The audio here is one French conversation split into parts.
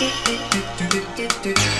Thank you.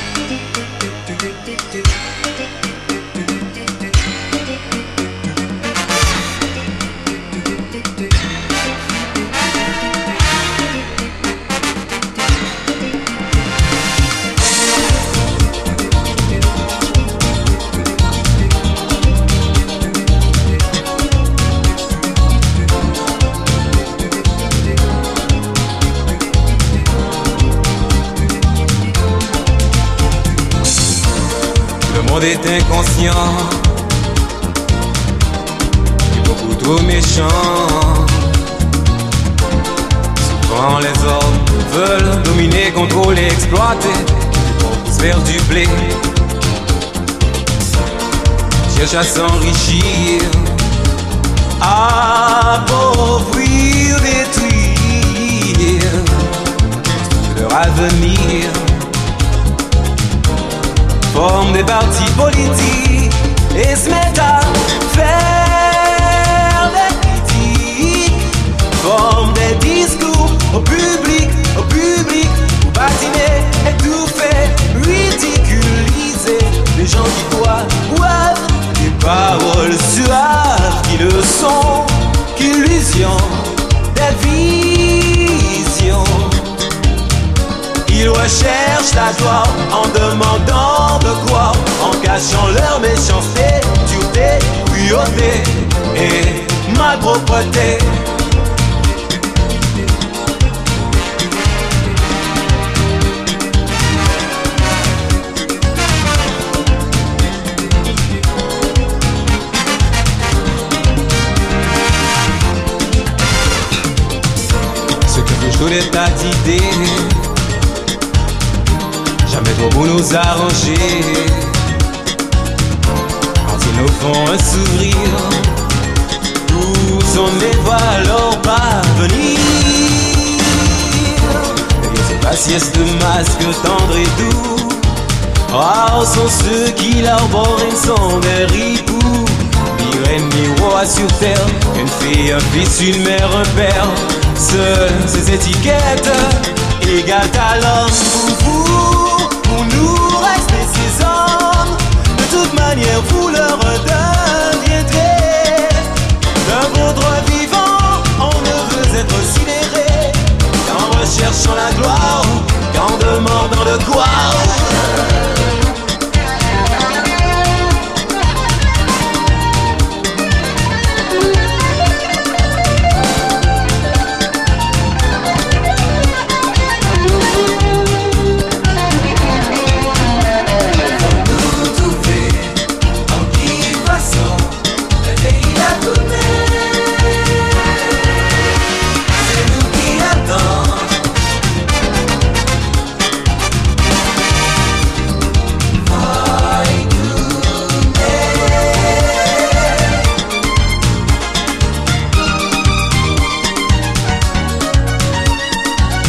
Est inconscient beaucoup trop méchant. Souvent les hommes veulent dominer, contrôler, exploiter pour se faire du blé. Cherche à s'enrichir, appauvrir, détruire forment des partis politiques et se mettent à faire des critiques, forment des discours au public, au public, pour patiner, étouffer, ridiculiser les gens qui croient ouais, des paroles suaves qui le sont, qu'illusions, des visions. Ils recherchent la joie en demandant et que toujours est à d'idées Jamais trop pour nous arranger. Quand ils nous font un sourire, on les voit alors parvenir. Et ces de masque tendre et doux, rares sont ceux qui l'arborent sont des ripoux. Ni reine ni roi sur terre, une fille, un fils, une mère, un père. Seules ces étiquettes égales talent pour vous nous rester ces hommes. De toute manière, vous leur deviendrez cherchant la gloire, quand de mort dans